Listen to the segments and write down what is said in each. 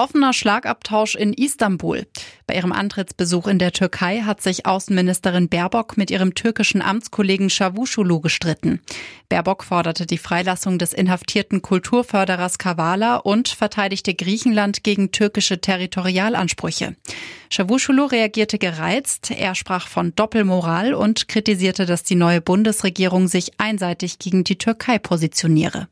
Offener Schlagabtausch in Istanbul. Bei ihrem Antrittsbesuch in der Türkei hat sich Außenministerin Baerbock mit ihrem türkischen Amtskollegen Çavuşoğlu gestritten. Baerbock forderte die Freilassung des inhaftierten Kulturförderers Kavala und verteidigte Griechenland gegen türkische Territorialansprüche. Çavuşoğlu reagierte gereizt, er sprach von Doppelmoral und kritisierte, dass die neue Bundesregierung sich einseitig gegen die Türkei positioniere.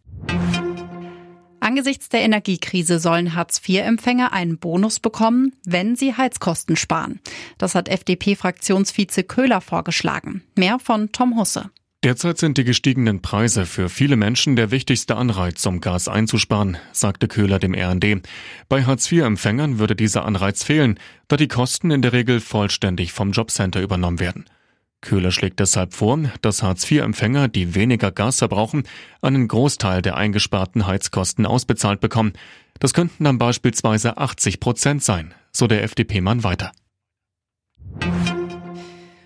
Angesichts der Energiekrise sollen Hartz-IV-Empfänger einen Bonus bekommen, wenn sie Heizkosten sparen. Das hat FDP-Fraktionsvize Köhler vorgeschlagen. Mehr von Tom Husse. Derzeit sind die gestiegenen Preise für viele Menschen der wichtigste Anreiz, um Gas einzusparen, sagte Köhler dem RND. Bei Hartz-IV-Empfängern würde dieser Anreiz fehlen, da die Kosten in der Regel vollständig vom Jobcenter übernommen werden. Köhler schlägt deshalb vor, dass Hartz-IV-Empfänger, die weniger Gas verbrauchen, einen Großteil der eingesparten Heizkosten ausbezahlt bekommen. Das könnten dann beispielsweise 80 Prozent sein, so der FDP-Mann weiter.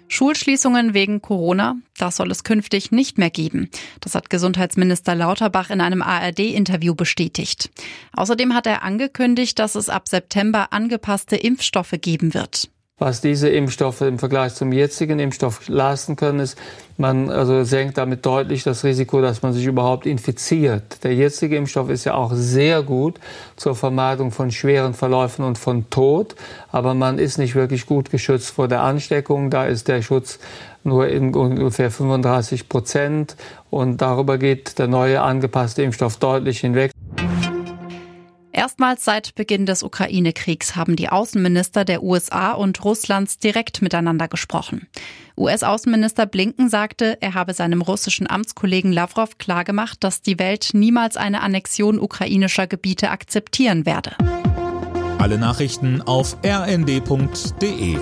Schulschließungen wegen Corona, das soll es künftig nicht mehr geben. Das hat Gesundheitsminister Lauterbach in einem ARD-Interview bestätigt. Außerdem hat er angekündigt, dass es ab September angepasste Impfstoffe geben wird was diese Impfstoffe im Vergleich zum jetzigen Impfstoff leisten können, ist, man also senkt damit deutlich das Risiko, dass man sich überhaupt infiziert. Der jetzige Impfstoff ist ja auch sehr gut zur Vermeidung von schweren Verläufen und von Tod, aber man ist nicht wirklich gut geschützt vor der Ansteckung. Da ist der Schutz nur in ungefähr 35 Prozent und darüber geht der neue angepasste Impfstoff deutlich hinweg. Erstmals seit Beginn des Ukraine-Kriegs haben die Außenminister der USA und Russlands direkt miteinander gesprochen. US-Außenminister Blinken sagte, er habe seinem russischen Amtskollegen Lavrov klargemacht, dass die Welt niemals eine Annexion ukrainischer Gebiete akzeptieren werde. Alle Nachrichten auf rnd.de